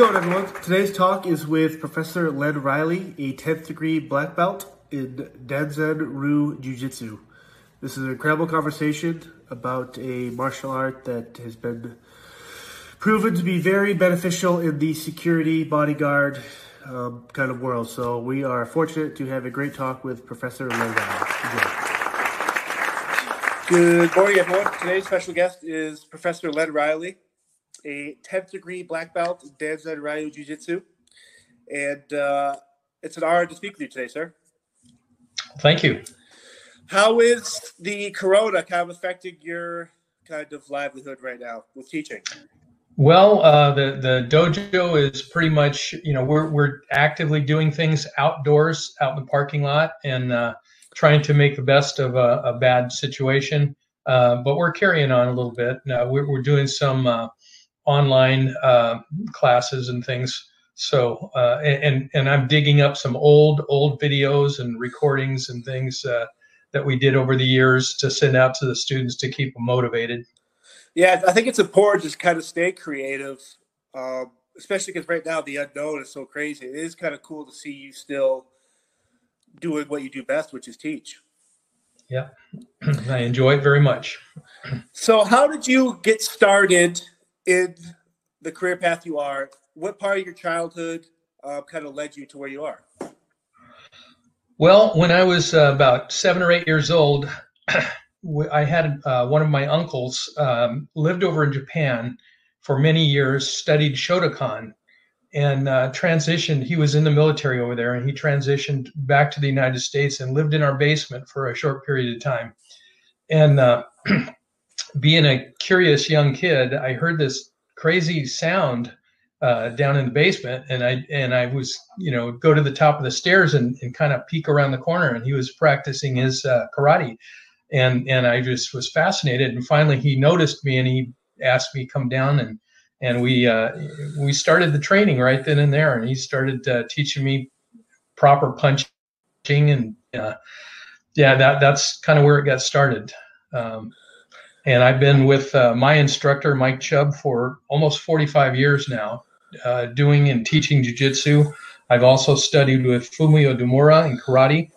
going, everyone? Today's talk is with Professor Len Riley, a 10th degree black belt in Danzan Ryu Jiu Jitsu. This is an incredible conversation about a martial art that has been proven to be very beneficial in the security bodyguard um, kind of world. So we are fortunate to have a great talk with Professor Len Riley. Good morning, everyone. Today's special guest is Professor Len Riley a 10th degree black belt in Danzan Ryu Jiu Jitsu. And uh, it's an honor to speak with you today, sir. Thank you. How is the corona kind of affecting your kind of livelihood right now with teaching? Well, uh, the the dojo is pretty much you know we're we're actively doing things outdoors, out in the parking lot, and uh, trying to make the best of a, a bad situation. Uh, but we're carrying on a little bit. we're, we're doing some uh, online uh, classes and things. So uh, and and I'm digging up some old old videos and recordings and things uh, that we did over the years to send out to the students to keep them motivated. Yeah, I think it's important to kind of stay creative, um, especially because right now the unknown is so crazy. It is kind of cool to see you still doing what you do best, which is teach. Yeah, I enjoy it very much. So, how did you get started in the career path you are, what part of your childhood uh, kind of led you to where you are? Well, when I was uh, about seven or eight years old, I had uh, one of my uncles um, lived over in Japan for many years, studied Shotokan, and uh, transitioned. He was in the military over there, and he transitioned back to the United States and lived in our basement for a short period of time. And uh, being a curious young kid, I heard this crazy sound uh, down in the basement, and I and I was you know go to the top of the stairs and, and kind of peek around the corner, and he was practicing his uh, karate, and and I just was fascinated, and finally he noticed me and he asked me come down and and we uh, we started the training right then and there, and he started uh, teaching me proper punching and uh, yeah that that's kind of where it got started. Um, and I've been with uh, my instructor, Mike Chubb, for almost 45 years now, uh, doing and teaching jujitsu. I've also studied with Fumio Demura in karate,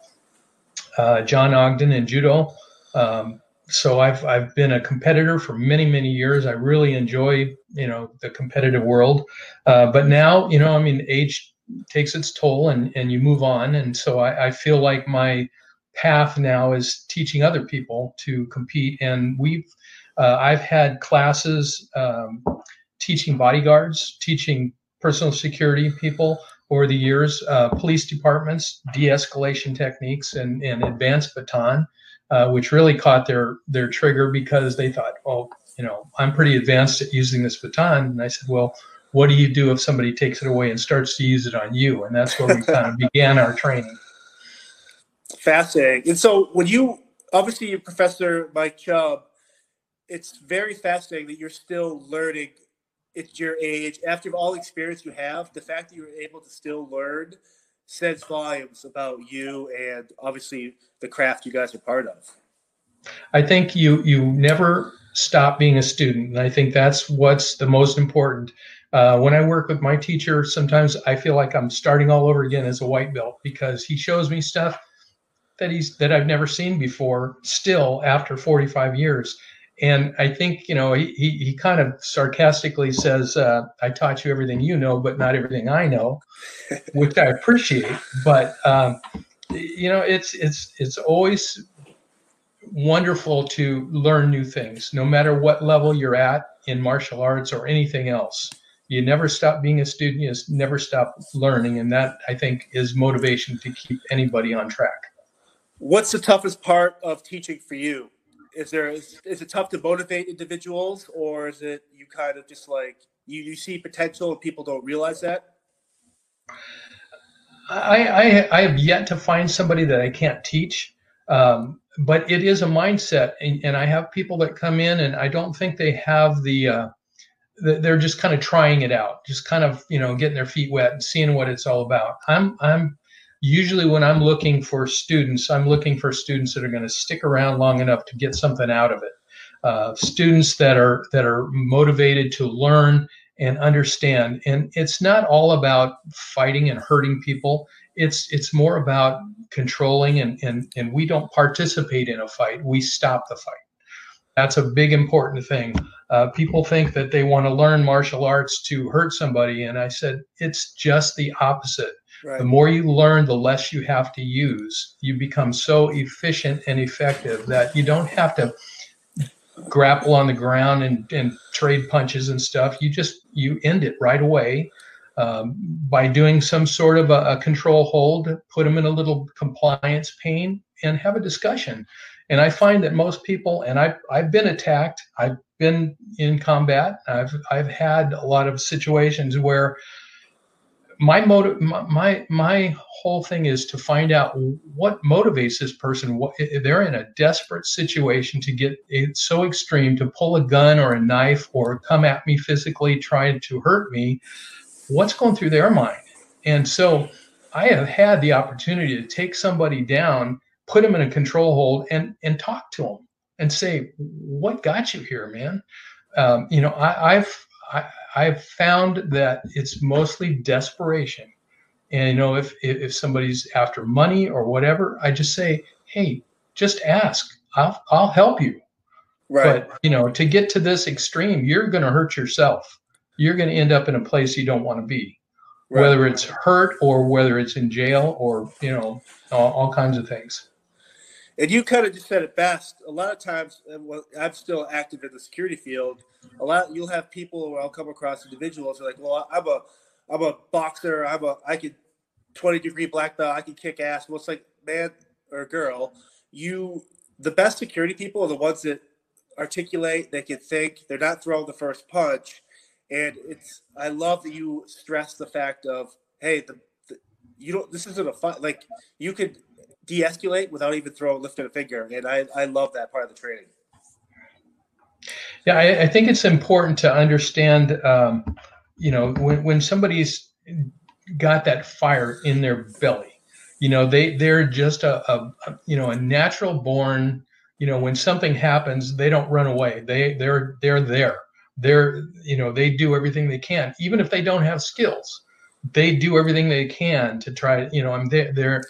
uh, John Ogden in judo. Um, so I've I've been a competitor for many many years. I really enjoy you know the competitive world, uh, but now you know I mean age takes its toll and and you move on, and so I, I feel like my path now is teaching other people to compete. And we've, uh, I've had classes um, teaching bodyguards, teaching personal security people over the years, uh, police departments, de-escalation techniques, and, and advanced baton, uh, which really caught their their trigger because they thought, well, you know, I'm pretty advanced at using this baton. And I said, well, what do you do if somebody takes it away and starts to use it on you? And that's where we kind of began our training. Fascinating. And so when you obviously Professor Mike Chubb, it's very fascinating that you're still learning at your age after all the experience you have. The fact that you're able to still learn says volumes about you and obviously the craft you guys are part of. I think you you never stop being a student, and I think that's what's the most important. Uh, when I work with my teacher, sometimes I feel like I'm starting all over again as a white belt because he shows me stuff that he's that I've never seen before still after 45 years. And I think, you know, he, he, he kind of sarcastically says, uh, I taught you everything you know, but not everything I know, which I appreciate. But, um, you know, it's, it's, it's always wonderful to learn new things, no matter what level you're at in martial arts or anything else. You never stop being a student. You never stop learning. And that, I think, is motivation to keep anybody on track. What's the toughest part of teaching for you? Is there is, is it tough to motivate individuals, or is it you kind of just like you you see potential and people don't realize that? I I, I have yet to find somebody that I can't teach. Um, but it is a mindset and, and, i have people that come in and i don't think they have the uh, they're just kind of trying it out just kind of you know getting their feet wet and seeing what it's all about i'm i'm usually when I'm looking for students, I'm looking for students that are going to stick around long enough to get something out of it. Uh, students that are that are motivated to learn and understand. And it's not all about fighting and hurting people. It's it's more about controlling and and and we don't participate in a fight. We stop the fight. That's a big important thing. Uh, people think that they want to learn martial arts to hurt somebody, and I said it's just the opposite. Right. The more you learn, the less you have to use. You become so efficient and effective that you don't have to grapple on the ground and, and trade punches and stuff. You just you end it right away um, by doing some sort of a, a, control hold, put them in a little compliance pain, and have a discussion. And I find that most people, and I've I've been attacked, I've been in combat, I've I've had a lot of situations where my motive my my whole thing is to find out what motivates this person. What they're in a desperate situation to get it so extreme to pull a gun or a knife or come at me physically trying to hurt me. What's going through their mind? And so i have had the opportunity to take somebody down put them in a control hold and and talk to them and say what got you here man? Um, you know I, i've I, I've found that it's mostly desperation. And you know, if if somebody's after money or whatever, I just say, "Hey, just ask. I'll I'll help you." Right. But you know, to get to this extreme, you're going to hurt yourself. You're going to end up in a place you don't want to be, right. whether it's hurt or whether it's in jail or you know, all, all kinds of things. And you kind of just said it best. A lot of times, uh, I'm still active in the security field. A lot you'll have people where I'll come across individuals are like, "Well, I'm a, I'm a boxer. I'm a, I could 20 degree black belt. I can kick ass." Well, it's like, man or girl, you, the best security people are the ones that articulate. They can think. They're not throwing the first punch. And it's, I love that you stress the fact of, hey, the, the you don't. This isn't a fight. Like you could de-escalate without even throwing lifting a finger. And i i love that part of the training. Yeah i, I think it's important to understand um, you know when, when somebody's got that fire in their belly you know they they're just a, a, a you know a natural born you know when something happens they don't run away. They they're they're there. They're you know they do everything they can. Even if they don't have skills they do everything they can to try you know i'm there they're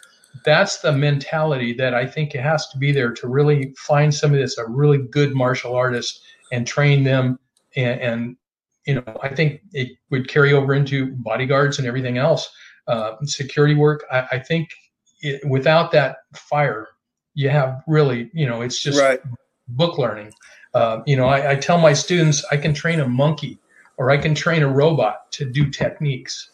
that's the mentality that I think it has to be there to really find somebody that's a really good martial artist and train them. And, and you know, I think it would carry over into bodyguards and everything else, uh, security work. I, I think it, without that fire, you have really, you know, it's just right. book learning. Uh, you know, I, I tell my students I can train a monkey or I can train a robot to do techniques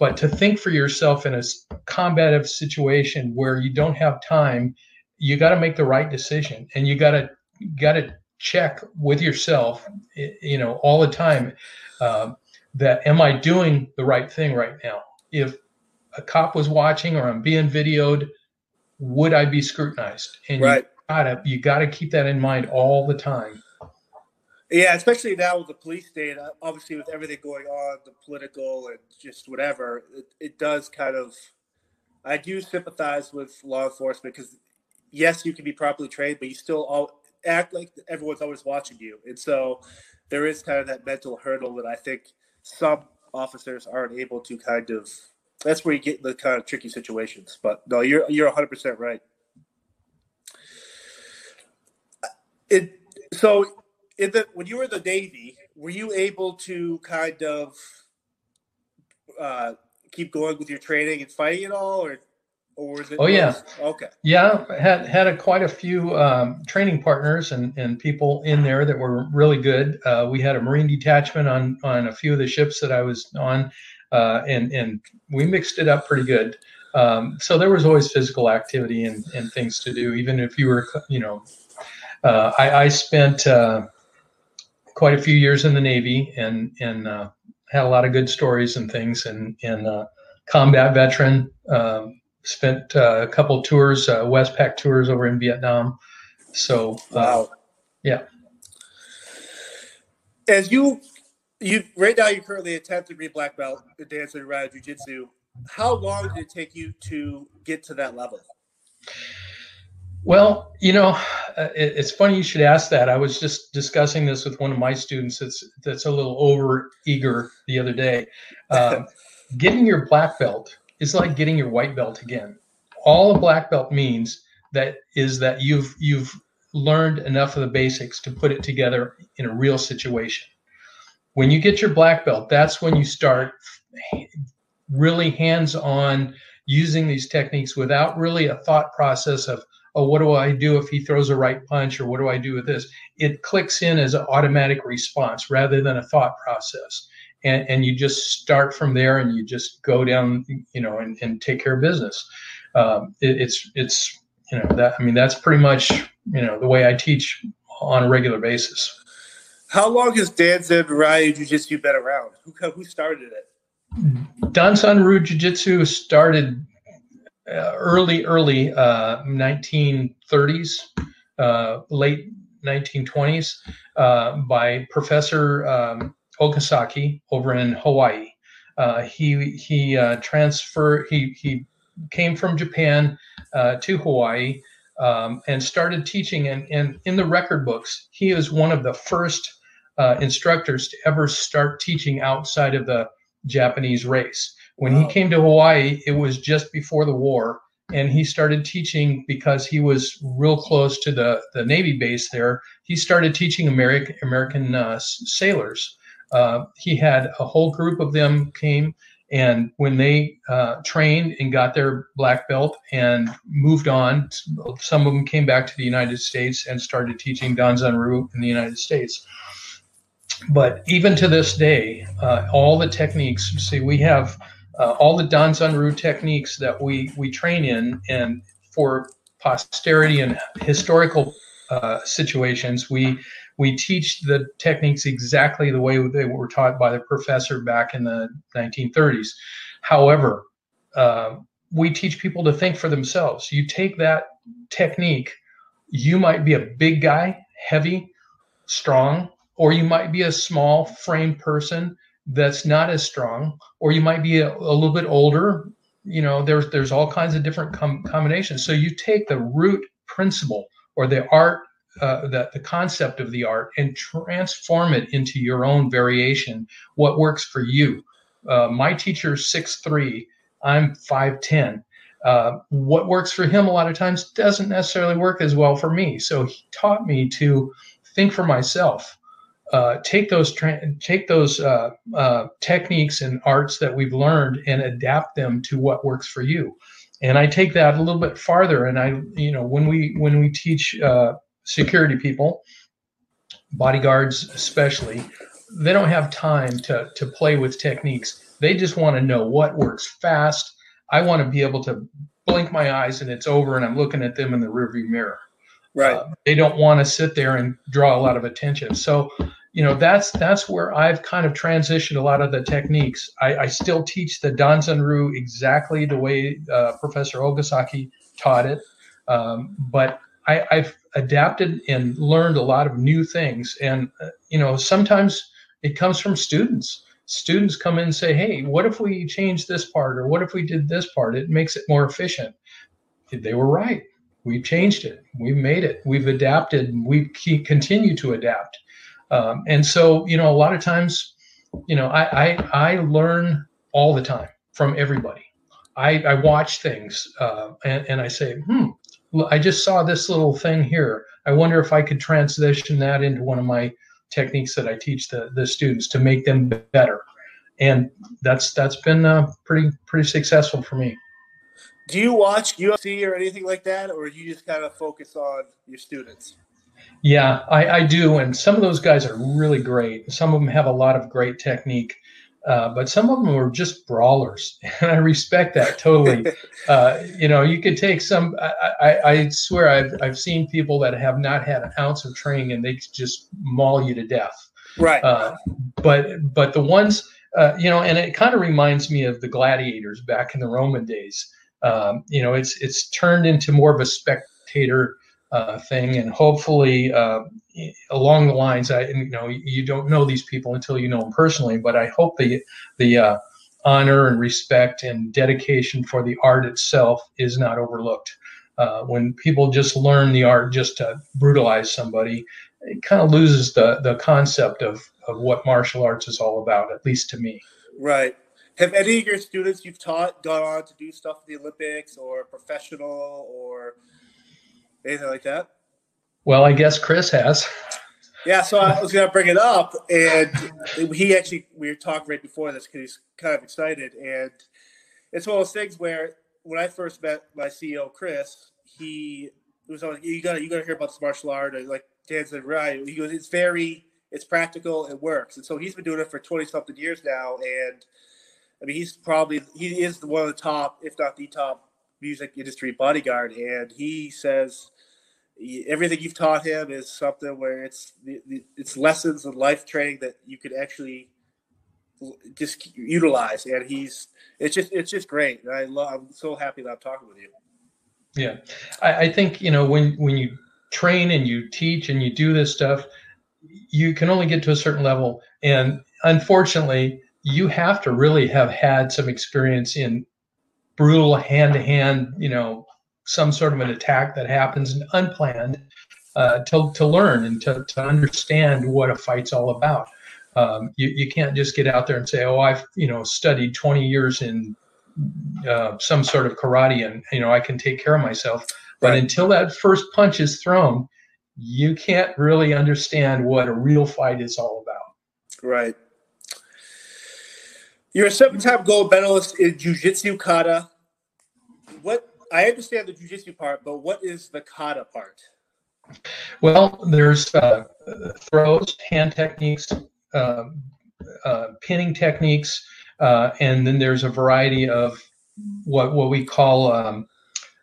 but to think for yourself in a combative situation where you don't have time, you got to make the right decision, and you got to got to check with yourself, you know, all the time uh, that am I doing the right thing right now? If a cop was watching or I'm being videoed, would I be scrutinized? And right. you gotta you gotta keep that in mind all the time. Yeah, especially now with the police state, uh, obviously with everything going on, the political and just whatever, it, it does kind of. I do sympathize with law enforcement because, yes, you can be properly trained, but you still all act like everyone's always watching you, and so there is kind of that mental hurdle that I think some officers aren't able to kind of. That's where you get the kind of tricky situations. But no, you're you're 100 percent right. It so in the when you were in the Navy, were you able to kind of uh, keep going with your training and fighting at all, or or was it? Oh yeah, okay. Yeah, had had a, quite a few um, training partners and and people in there that were really good. Uh, we had a Marine detachment on on a few of the ships that I was on, uh, and and we mixed it up pretty good. Um, so there was always physical activity and, and things to do, even if you were, you know, uh, I, I, spent uh, quite a few years in the Navy and and uh, had a lot of good stories and things. And and uh, combat veteran, um, spent uh, a couple tours, uh, Westpac tours over in Vietnam. So uh, wow, yeah. As you you right now you're currently a 10th degree black belt in Danzan Ryu jiu-jitsu how long did it take you to get to that level well, you know, uh, it, it's funny you should ask that. I was just discussing this with one of my students that's that's a little over eager the other day. Um, getting your black belt is like getting your white belt again. All a black belt means that is that you've you've learned enough of the basics to put it together in a real situation. When you get your black belt, that's when you start really hands-on using these techniques without really a thought process of oh what do i do if he throws a right punch or what do i do with this? It clicks in as an automatic response rather than a thought process. And, and you just start from there and you just go down you know and, and take care of business. Um, it, it's it's you know that i mean that's pretty much you know the way i teach on a regular basis. How long has Danzan Ryu Jiu-Jitsu been around? Who, who started it? Danzan Ryu Jiu-Jitsu started uh, early, early uh, 1930s, uh, late 1920s uh, by Professor um, Okazaki over in Hawaii. Uh, he he uh, transferred. He he came from Japan to Hawaii um, and started teaching. And, and in the record books, he is one of the first instructors to ever start teaching outside of the Japanese race. When he came to Hawaii, it was just before the war, and he started teaching because he was real close to the, the Navy base there. He started teaching American American uh, sailors. Uh, he had a whole group of them came, and when they uh, trained and got their black belt and moved on, some of them came back to the United States and started teaching Danzanryu in the United States but even to this day, uh, all the techniques, see, we have uh, all the Danzanryu techniques that we, we train in, and for posterity and historical uh, situations, we we teach the techniques exactly the way they were taught by the professor back in the 1930s. However, uh, we teach people to think for themselves. You take that technique, you might be a big guy, heavy, strong, or you might be a small frame person that's not as strong, or you might be a, a little bit older. You know, there's there's all kinds of different com- combinations. So you take the root principle or the art, uh, the the concept of the art, and transform it into your own variation. What works for you? Uh, my teacher's six three. I'm five ten. Uh, what works for him a lot of times doesn't necessarily work as well for me. So he taught me to think for myself uh, take those tra- take those uh, uh, techniques and arts that we've learned and adapt them to what works for you. And I take that a little bit farther. And I, you know, when we when we teach uh, security people, bodyguards especially, they don't have time to to play with techniques. They just want to know what works fast. I want to be able to blink my eyes and it's over, and I'm looking at them in the rearview mirror. Right. Uh, they don't want to sit there and draw a lot of attention. So you know that's that's where I've kind of transitioned a lot of the techniques. I, I still teach the Danzanryu exactly the way uh, Professor Okazaki taught it, um, but I, have adapted and learned a lot of new things. And uh, you know sometimes it comes from students. Students come in and say, "Hey, what if we change this part, or what if we did this part? It makes it more efficient." They were right. We've changed it. We've made it. We've adapted. We continue to adapt um, and so, you know, a lot of times, you know, I, I, I learn all the time from everybody. I, I watch things uh, and, and I say, hmm, I just saw this little thing here. I wonder if I could transition that into one of my techniques that I teach the, the students to make them better. And that's that's been uh, pretty pretty successful for me. Do you watch UFC or anything like that, or you just kind of focus on your students? Yeah, I, I, do, and some of those guys are really great. Some of them have a lot of great technique, uh, but some of them are just brawlers, and I respect that totally. uh, you know, you could take some. I, I, I, swear, I've I've seen people that have not had an ounce of training, and they just maul you to death. Right. Uh, but but the ones, uh, you know, and it kind of reminds me of the gladiators back in the Roman days. Um, you know, it's it's turned into more of a spectator uh, thing, and hopefully uh, along the lines, I you know you don't know these people until you know them personally, but I hope the the uh, honor and respect and dedication for the art itself is not overlooked. Uh, when people just learn the art just to brutalize somebody, it kind of loses the the concept of of what martial arts is all about, at least to me. Right. Have any of your students you've taught gone on to do stuff at the Olympics or professional or anything like that? Well, I guess Chris has. Yeah, so I was going to bring it up, and he actually we were talking right before this because he's kind of excited, and it's one of those things where when I first met my CEO Chris, he was like, "You got to you got to hear about this martial art," and like Dan said, right? He goes, "It's very it's practical, it works," and so he's been doing it for twenty something years now, and I mean he's probably he is one of the top, if not the top, music industry bodyguard, and he says everything you've taught him is something where it's it's lessons and life training that you could actually just utilize. And he's it's just it's just great. I love i'm so happy that i'm talking with you. Yeah. I, I think you know when when you train and you teach and you do this stuff you can only get to a certain level. And unfortunately you have to really have had some experience in brutal hand to hand you know some sort of an attack that happens and unplanned uh, to, to learn and to, to understand what a fight's all about. Um, you, you can't just get out there and say, oh, I've, you know, studied 20 years in uh, some sort of karate and, you know, I can take care of myself. But right. until that first punch is thrown, you can't really understand what a real fight is all about. Right. You're a seven-time gold medalist in Jiu-Jitsu kata. I understand the jujitsu part, but what is the kata part? Well, there's uh, throws, hand techniques, uh, uh, pinning techniques, uh, and then there's a variety of what what we call um,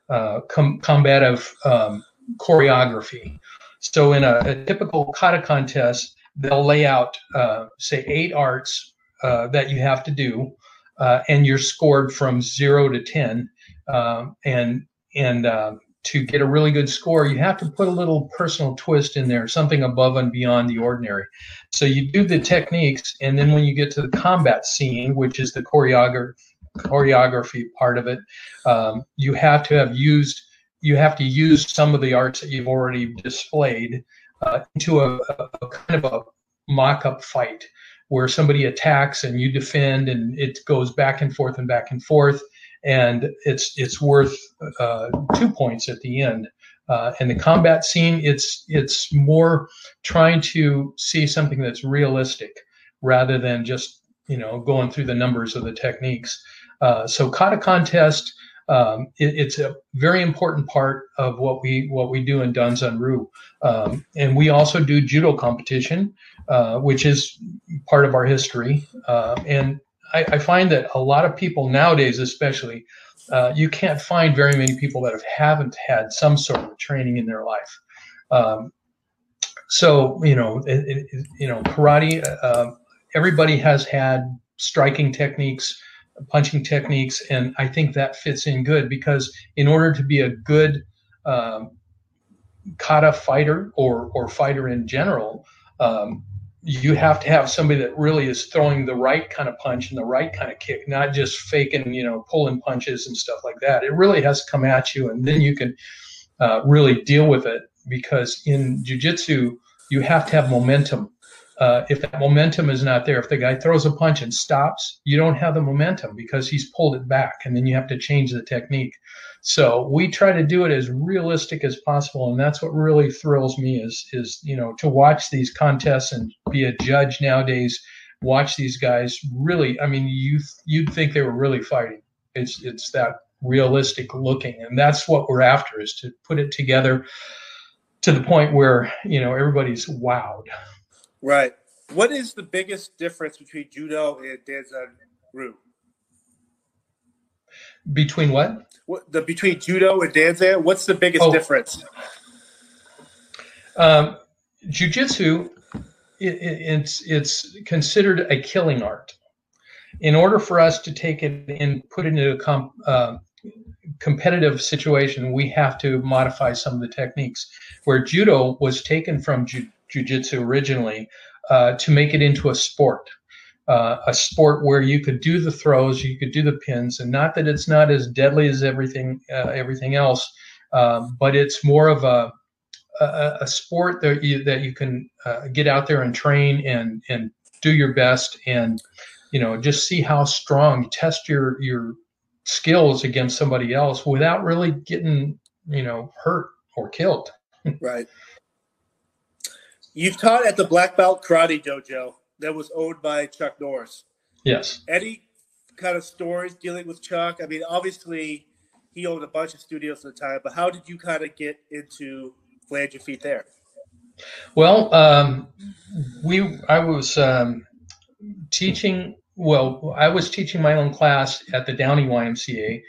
uh, com- combative um, choreography. So, in a, a, typical kata contest, they'll lay out, uh, say, eight arts that you have to do, and you're scored from zero to ten um, and and uh, to get a really good score, you have to put a little personal twist in there, something above and beyond the ordinary. So you do the techniques, and then when you get to the combat scene, which is the choreography choreography part of it, um, you have to have used you have to use some of the arts that you've already displayed uh, into a, a, kind of a mock-up fight where somebody attacks and you defend and it goes back and forth and back and forth and it's it's worth uh, two points at the end. Uh, and the combat scene, it's it's more trying to see something that's realistic rather than just you know going through the numbers of the techniques. Uh, so kata contest, um, it, it's a very important part of what we what we do in Danzan Ryu, um, and we also do judo competition, uh, which is part of our history. Uh, and I, I, find that a lot of people nowadays, especially, uh, you can't find very many people that have, haven't had some sort of training in their life. Um, so you know, it, it, you know, karate. Uh, everybody has had striking techniques, punching techniques, and I think that fits in good because in order to be a good um, kata fighter or or fighter in general, um, you have to have somebody that really is throwing the right kind of punch and the right kind of kick, not just faking, you know, pulling punches and stuff like that. It really has to come at you, and then you can uh, really deal with it. Because in jujitsu, you have to have momentum. Uh, if that momentum is not there, if the guy throws a punch and stops, you don't have the momentum because he's pulled it back, and then you have to change the technique. So we try to do it as realistic as possible, and that's what really thrills me is is you know to watch these contests and be a judge nowadays. Watch these guys really. I mean, you you'd think they were really fighting. It's it's that realistic looking, and that's what we're after is to put it together to the point where you know everybody's wowed. Right. What is the biggest difference between judo and danzan ryu? Between what? What the between judo and danzan? What's the biggest oh. difference? Um, jiu-jitsu, it, it's it's considered a killing art. In order for us to take it and put it into a comp, uh, competitive situation, we have to modify some of the techniques. Where judo was taken from ju- jiu-jitsu originally uh, to make it into a sport uh, a sport where you could do the throws, you could do the pins, and not that it's not as deadly as everything uh, everything else. um, but it's more of a a, a sport that you that you can uh, get out there and train and and do your best and you know just see how strong test your your skills against somebody else without really getting you know hurt or killed right you've taught at the black belt karate dojo that was owned by chuck norris. Yes. Any kind of stories dealing with chuck. I mean obviously he owned a bunch of studios at the time but how did you kind of get into land your feet there? Well um, we i was um, teaching well, I was teaching my own class at the Downey YMCA,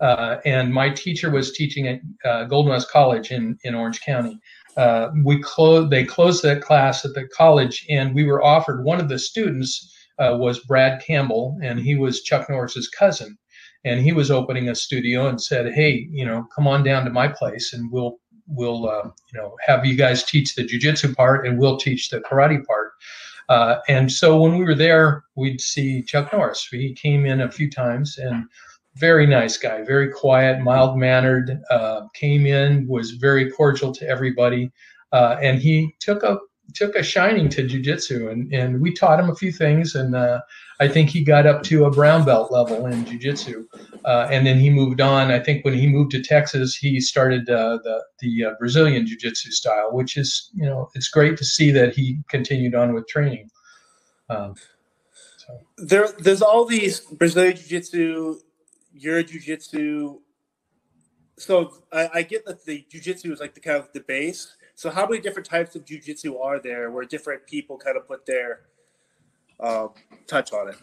uh, and my teacher was teaching at uh, Golden West College in, in Orange County. Uh, we closed. They closed that class at the college, and we were offered. One of the students uh, was Brad Campbell, and he was Chuck Norris's cousin, and he was opening a studio and said, "Hey, you know, come on down to my place, and we'll we'll uh, you know have you guys teach the jujitsu part, and we'll teach the karate part." Uh, and so when we were there, we'd see Chuck Norris. He came in a few times and very nice guy, very quiet, mild mannered, uh, came in, was very cordial to everybody. Uh, and he took a took a shining to jujitsu and, and we taught him a few things and uh, I think he got up to a brown belt level in jujitsu uh, and then he moved on. I think when he moved to Texas, he started uh, the the uh, Brazilian jiu-jitsu style, which is you know it's great to see that he continued on with training. Um, so. There, there's all these Brazilian jiu-jitsu, Euro jiu-jitsu. So I, I get that the jiu-jitsu is like the kind of the base. So how many different types of jiu-jitsu are there where different people kind of put their um, touch on it?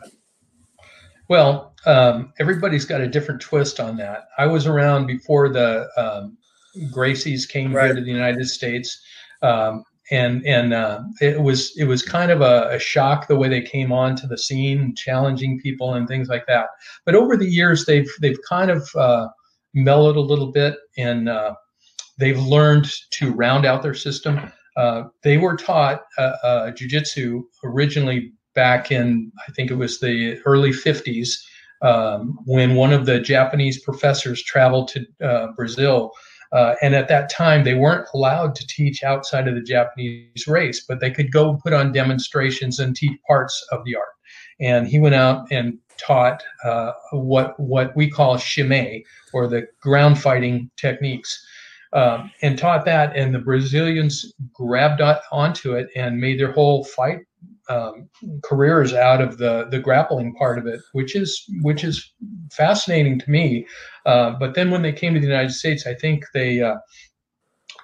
Well, um, everybody's got a different twist on that. I was around before the um, Gracies came right. here to the United States, um, and and uh, it was it was kind of a, a, shock the way they came on to the scene, challenging people and things like that. But over the years, they've they've kind of uh, mellowed a little bit, and uh, they've learned to round out their system. Uh, they were taught uh, uh, jujitsu originally back in I think it was the early 50s um, when one of the Japanese professors traveled to uh, Brazil. Uh, and at that time, they weren't allowed to teach outside of the Japanese race, but they could go put on demonstrations and teach parts of the art. And he went out and taught uh, what what we call shime, or the ground fighting techniques. Um, and taught that, and the Brazilians grabbed onto it and made their whole fight um, careers out of the the grappling part of it, which is which is fascinating to me. Uh, but then when they came to the United States, I think they uh,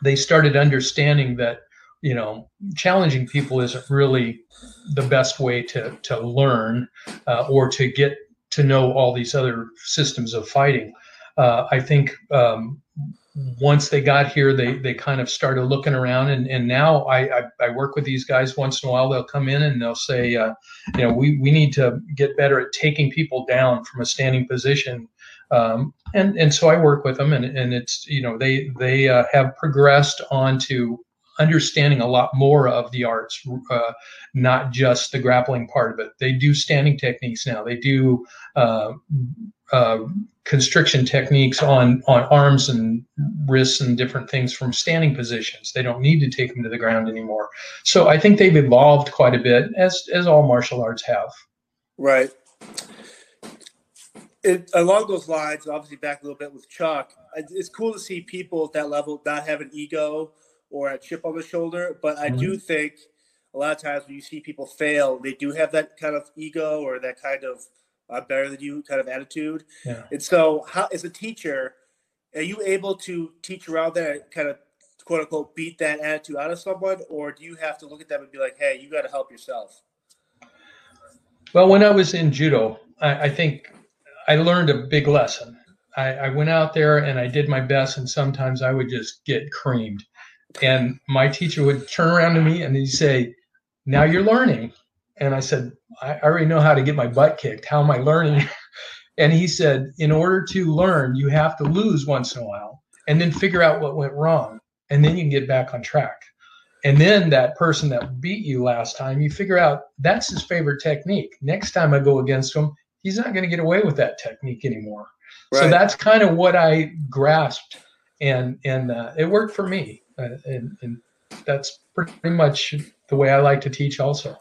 they started understanding that you know challenging people isn't really the best way to to learn uh, or to get to know all these other systems of fighting. Uh, I think um, once they got here, they they kind of started looking around, and, and now I, I, I work with these guys once in a while. They'll come in and they'll say, uh, you know, we, we need to get better at taking people down from a standing position, um, and and so I work with them, and, and it's you know they they uh, have progressed onto understanding a lot more of the arts, uh, not just the grappling part of it. They do standing techniques now. They do uh, uh, constriction techniques on on arms and wrists and different things from standing positions. They don't need to take them to the ground anymore. So I think they've evolved quite a bit, as as all martial arts have. Right. It, along those lines, obviously back a little bit with Chuck, it's cool to see people at that level not have an ego or a chip on the shoulder. But I mm-hmm. do think a lot of times when you see people fail, they do have that kind of ego or that kind of uh, better than you kind of attitude. Yeah. And so, how as a teacher, are you able to teach around that kind of quote unquote beat that attitude out of someone, or do you have to look at them and be like, hey, you got to help yourself? Well, when I was in judo, I, I think I learned a big lesson. I, I, went out there and I did my best, and sometimes I would just get creamed. And my teacher would turn around to me and he'd say, Now you're learning. And I said, I already know how to get my butt kicked. How am I learning? and he said, In order to learn, you have to lose once in a while and then figure out what went wrong. And then you can get back on track. And then that person that beat you last time, you figure out that's his favorite technique. Next time I go against him, he's not going to get away with that technique anymore. Right. So that's kind of what I grasped and and uh, it worked for me, Uh, and, and that's pretty much the way I like to teach. Also,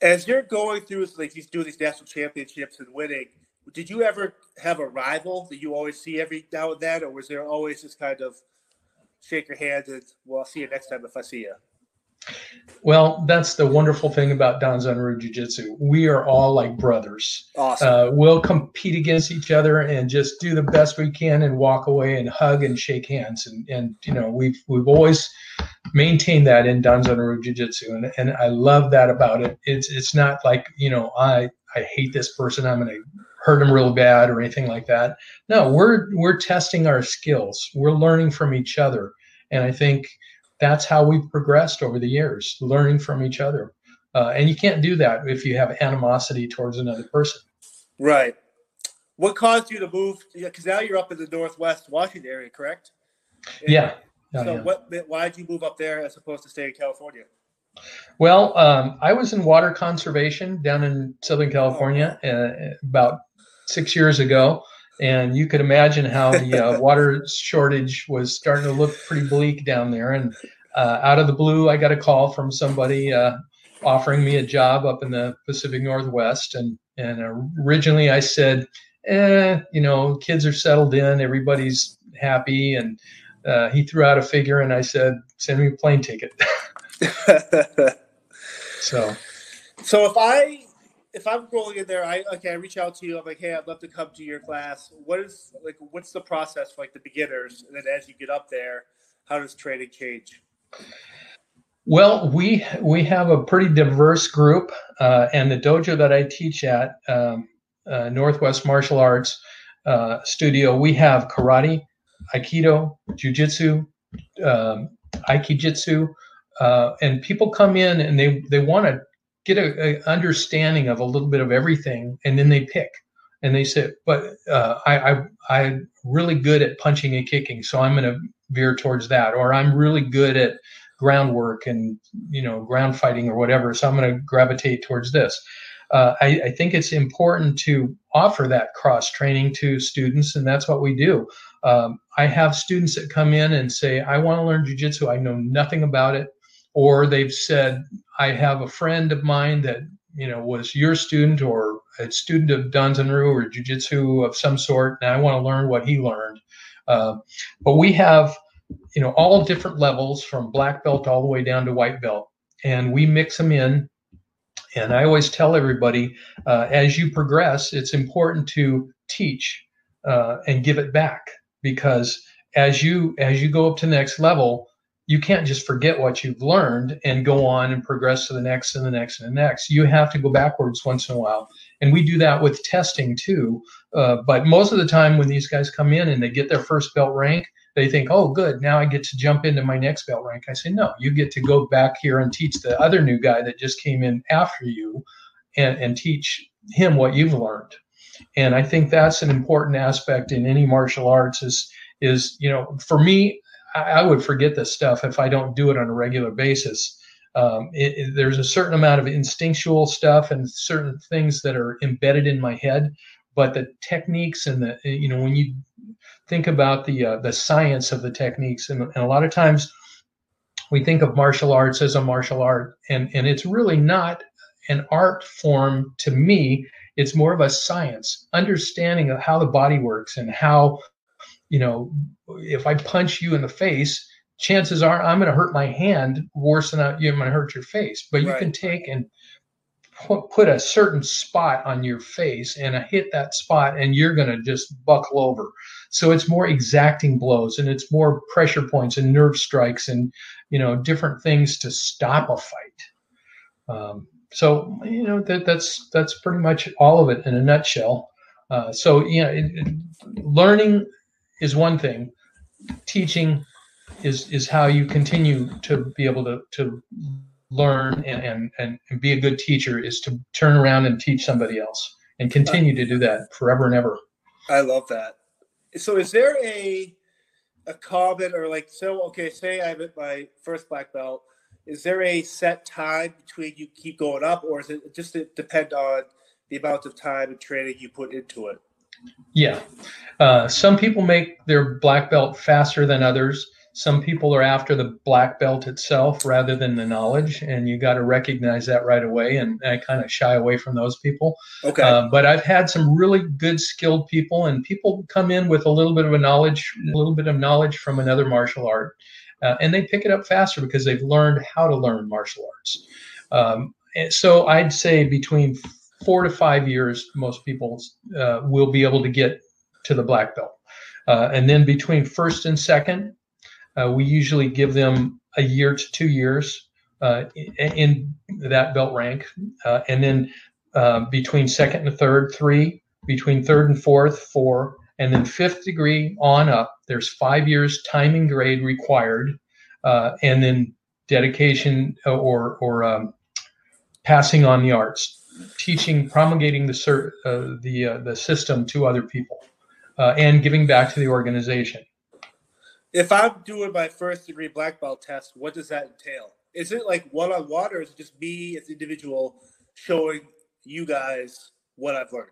as you're going through like these doing these national championships and winning, did you ever have a rival that you always see every now and then, or was there always this kind of shake your hand and well, I'll see you next time if I see you? Well, that's the wonderful thing about Danzanryu Jiu Jitsu. We are all like brothers. Awesome. Uh, we'll compete against each other and just do the best we can and walk away and hug and shake hands. And, and you know, we've we've always maintained that in Danzanryu Jiu Jitsu. And, and I love that about it. It's it's not like, you know, I I hate this person. I'm going to hurt him real bad or anything like that. No, we're we're testing our skills. We're learning from each other. And I think – that's how we've progressed over the years, learning from each other. Uh, and you can't do that if you have animosity towards another person. Right. What caused you to move? Because now you're up in the Northwest Washington area, correct? And yeah. Oh, so yeah. what? Why did you move up there as opposed to stay in California? Well, um, I was in water conservation down in Southern California oh. uh, about six years ago, and you could imagine how the uh, water shortage was starting to look pretty bleak down there. And uh, out of the blue, I got a call from somebody uh, offering me a job up in the Pacific Northwest. And and originally, I said, "Eh, you know, kids are settled in, everybody's happy." And uh, he threw out a figure, and I said, "Send me a plane ticket." so, so if I if I'm rolling in there, I okay, I reach out to you. I'm like, hey, I'd love to come to your class. What is like, what's the process for like the beginners? And then as you get up there, how does training change? Well, we we have a pretty diverse group, uh, and the dojo that I teach at um, uh, Northwest Martial Arts uh, Studio, we have karate, aikido, jujitsu, um, aikijitsu, uh, and people come in and they they want to get a, a, understanding of a little bit of everything, and then they pick. And they say, but uh, I, I I'm really good at punching and kicking, so I'm going to veer towards that. Or I'm really good at groundwork and you know ground fighting or whatever, so I'm going to gravitate towards this. Uh, I, I, think it's important to offer that cross training to students, and that's what we do. Um, I have students that come in and say, I want to learn jujitsu. I know nothing about it or they've said, I have a friend of mine that you know was your student or a student of Danzanryu or Jiu-Jitsu of some sort, and I want to learn what he learned. Uh, but we have you know all different levels from black belt all the way down to white belt, and we mix them in. And I always tell everybody, uh, as you progress, it's important to teach uh, and give it back because as you as you go up to the next level, you can't just forget what you've learned and go on and progress to the next and the next and the next. You have to go backwards once in a while. And we do that with testing too. Uh, but most of the time, when these guys come in and they get their first belt rank, they think, oh, good, now I get to jump into my next belt rank. I say, no, you get to go back here and teach the other new guy that just came in after you and, and teach him what you've learned. And I think that's an important aspect in any martial arts is, is you know, for me, I, would forget this stuff if I don't do it on a regular basis. Um, it, it, there's a certain amount of instinctual stuff and certain things that are embedded in my head, but the techniques and the you know when you think about the uh, the science of the techniques, and, and a lot of times we think of martial arts as a martial art, and and it's really not an art form to me. It's more of a science, understanding of how the body works and how you know, if I punch you in the face, chances are I'm going to hurt my hand worse than I, you're going to hurt your face. But you right. can take and put a certain spot on your face and hit that spot, and you're going to just buckle over. So it's more exacting blows, and it's more pressure points and nerve strikes, and you know different things to stop a fight. Um, so you know that that's that's pretty much all of it in a nutshell. Uh, so you know, it, learning is one thing. Teaching is is how you continue to be able to to learn and, and, and be a good teacher is to turn around and teach somebody else and continue to do that forever and ever. I love that. So is there a a common or like so okay, say I'm at my first black belt. Is there a set time between you keep going up or is it just depend on the amount of time and training you put into it? Yeah. Uh, some people make their black belt faster than others. Some people are after the black belt itself rather than the knowledge, and you got to recognize that right away. And I kind of shy away from those people. Okay. Uh, but I've had some really good, skilled people, and people come in with a little bit of a knowledge, a little bit of knowledge from another martial art, uh, and they pick it up faster because they've learned how to learn martial arts. Um, so I'd say between four to five years, most people uh, will be able to get to the black belt. Uh, and then between first and second, uh, we usually give them a year to two years uh, in, in, that belt rank. Uh, and then uh, between second and third, three. Between third and fourth, four. And then fifth degree on up, there's five years timing grade required. and then dedication or, or um, passing on the arts, teaching, promulgating the, uh, the, uh, the system to other people uh, and giving back to the organization. If I'm doing my first degree black belt test, what does that entail? Is it like one on one, or is it just me as an individual showing you guys what I've learned?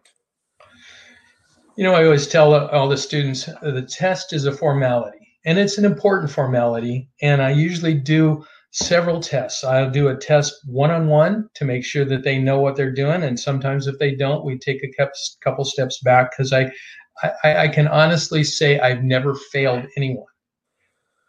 You know, I always tell all the students the test is a formality, and it's an important formality. And I usually do several tests. I'll do a test one on one to make sure that they know what they're doing, and sometimes if they don't, we take a couple steps back because I, I, I can honestly say I've never failed anyone.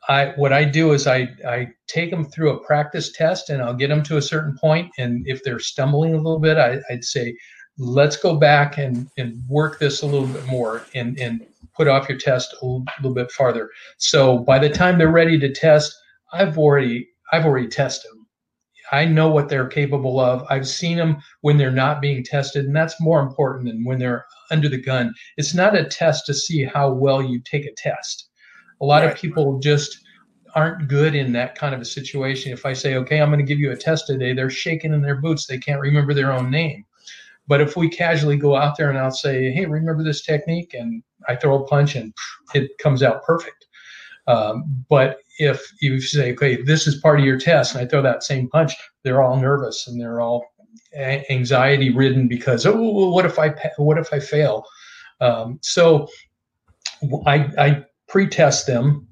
I what I do is I I take them through a practice test and I'll get them to a certain point and if they're stumbling a little bit I, would say let's go back and and work this a little bit more and and put off your test a little bit farther. So by the time they're ready to test, I've already I've already tested them. I know what they're capable of. I've seen them when they're not being tested, and that's more important than when they're under the gun. It's not a test to see how well you take a test. A lot right. of people just aren't good in that kind of a situation. If I say, okay, I'm going to give you a test today, they're shaking in their boots. They can't remember their own name. But if we casually go out there and I'll say, hey, remember this technique? And I throw a punch and it comes out perfect. Um, but if you say, okay, this is part of your test, and I throw that same punch, they're all nervous and they're all anxiety ridden because oh what if i what if i fail? Um, so I, I pre-test them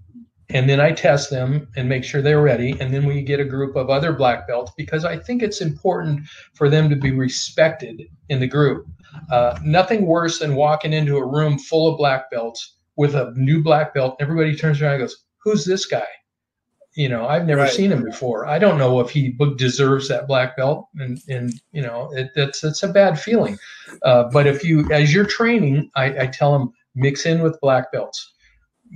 and then i test them and make sure they're ready and then we get a group of other black belts because i think it's important for them to be respected in the group. Uh, nothing worse than walking into a room full of black belts with a new black belt everybody turns around and goes who's this guy? You know i've never right. seen him before. I don't know if he deserves that black belt and and you know it, it's it's a bad feeling. Uh, but if you as you're training I, I tell them mix in with black belts.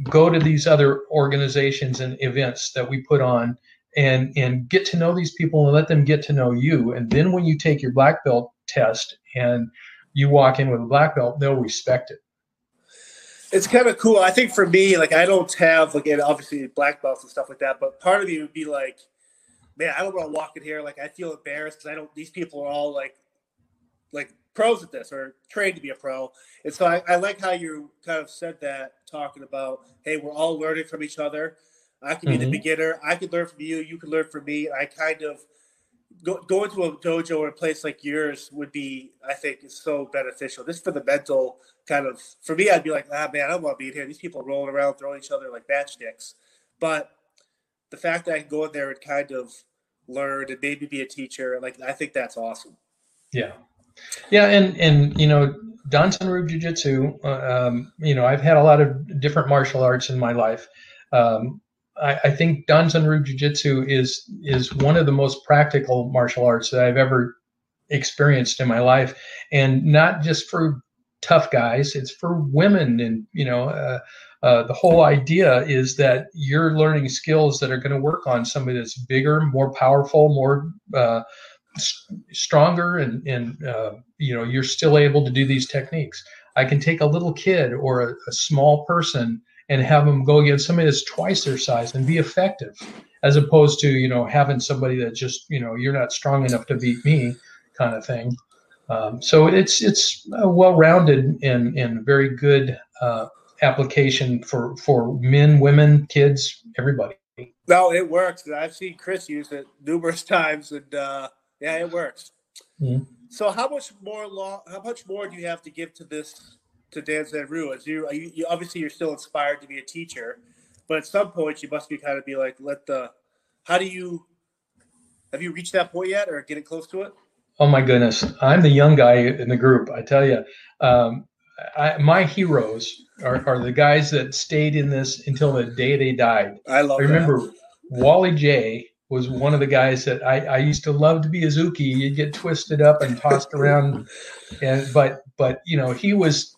Go to these other organizations and events that we put on and and get to know these people and let them get to know you. And then when you take your black belt test and you walk in with a black belt they'll respect it it's kind of cool. I think for me, like I don't have like obviously black belts and stuff like that, but part of me would be like, man, I don't want to walk in here. Like I feel embarrassed because I don't. These people are all like, like pros at this or trained to be a pro. And so I, I like how you kind of said that, talking about, hey, we're all learning from each other. I can mm-hmm. be the mm-hmm. beginner. I can learn from you. You can learn from me. I kind of go, going to a dojo or a place like yours would be, I think, is so beneficial. Just for the mental kind of, for me, I'd be like, ah, man, I don't want to be in here. These people rolling around, throwing each other like matchsticks. But the fact that I can go in there and kind of learn and maybe be a teacher, like, I think that's awesome. Yeah. Yeah. And, and, you know, Danzanryu Jiu Jitsu, uh, um, you know, I've had a lot of different martial arts in my life. Um, I, I think Danzanryu Jiu-Jitsu is is one of the most practical martial arts that I've ever experienced in my life, and not just for tough guys. It's for women, and you know, uh, uh, the whole idea is that you're learning skills that are going to work on somebody that's bigger, more powerful, more uh, stronger, and and uh, you know, you're still able to do these techniques. I can take a little kid or a, a small person and have them go against somebody that's twice their size and be effective as opposed to you know having somebody that just you know you're not strong enough to beat me kind of thing. Um, so it's it's a well-rounded and and very good uh, application for for men women kids everybody. No it works. I've seen chris use it numerous times and uh, yeah it works. Mm-hmm. so how much more long how much more do you have to give to this to Dan Rue is you, you, you obviously you're still inspired to be a teacher, but at some point you must be kind of be like, let the, how do you, have you reached that point yet or getting close to it? Oh my goodness. I'm the young guy in the group. I tell you, um, I, my heroes are, are the guys that stayed in this until the day they died. I love I remember that. Wally Jay was one of the guys that I, I used to love to be a Zuki. You'd get twisted up and tossed around. And, but, but, you know, he was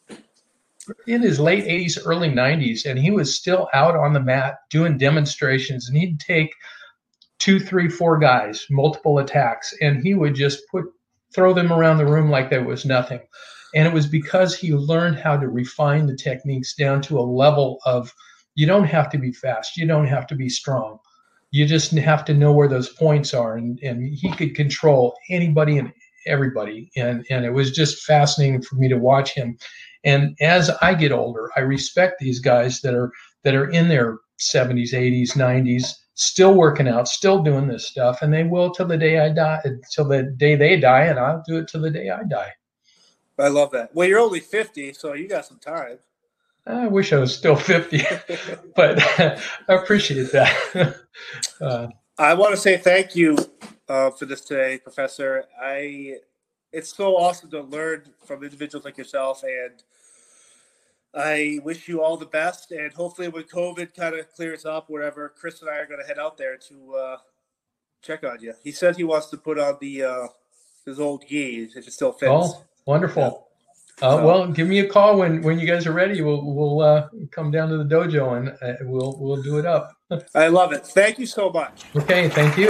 in his late 80s, early 90s, and he was still out on the mat doing demonstrations. And he'd take two, three, four guys, multiple attacks, and he would just put throw them around the room like there was nothing. And it was because he learned how to refine the techniques down to a level of you don't have to be fast, you don't have to be strong. You just have to know where those points are. And, and he could control anybody and everybody. And, and it was just fascinating for me to watch him. And as I get older, I respect these guys that are that are in their 70s, 80s, 90s, still working out, still doing this stuff, and they will till the day I die, till the day they die, and I'll do it till the day I die. I love that. Well, you're only 50, so you got some time. I wish I was still 50, but I appreciate that. Uh, I want to say thank you uh, for this today, Professor. I it's so awesome to learn from individuals like yourself, and I wish you all the best. And hopefully, when COVID kind of clears up, wherever Chris and I are going to head out there to uh, check on you. He says he wants to put on the uh, his old gi if it still fits. Oh, wonderful. Uh, so, well, give me a call when, when you guys are ready. We'll we'll uh, come down to the dojo and uh, we'll we'll do it up. I love it. Thank you so much. Okay, thank you.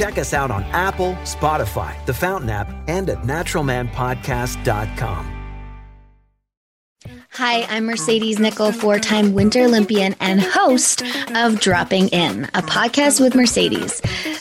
Check us out on Apple, Spotify, the Fountain app, and at naturalmanpodcast.com. Hi, I'm Mercedes Nicoll, four time Winter Olympian and host of Dropping In, a podcast with Mercedes.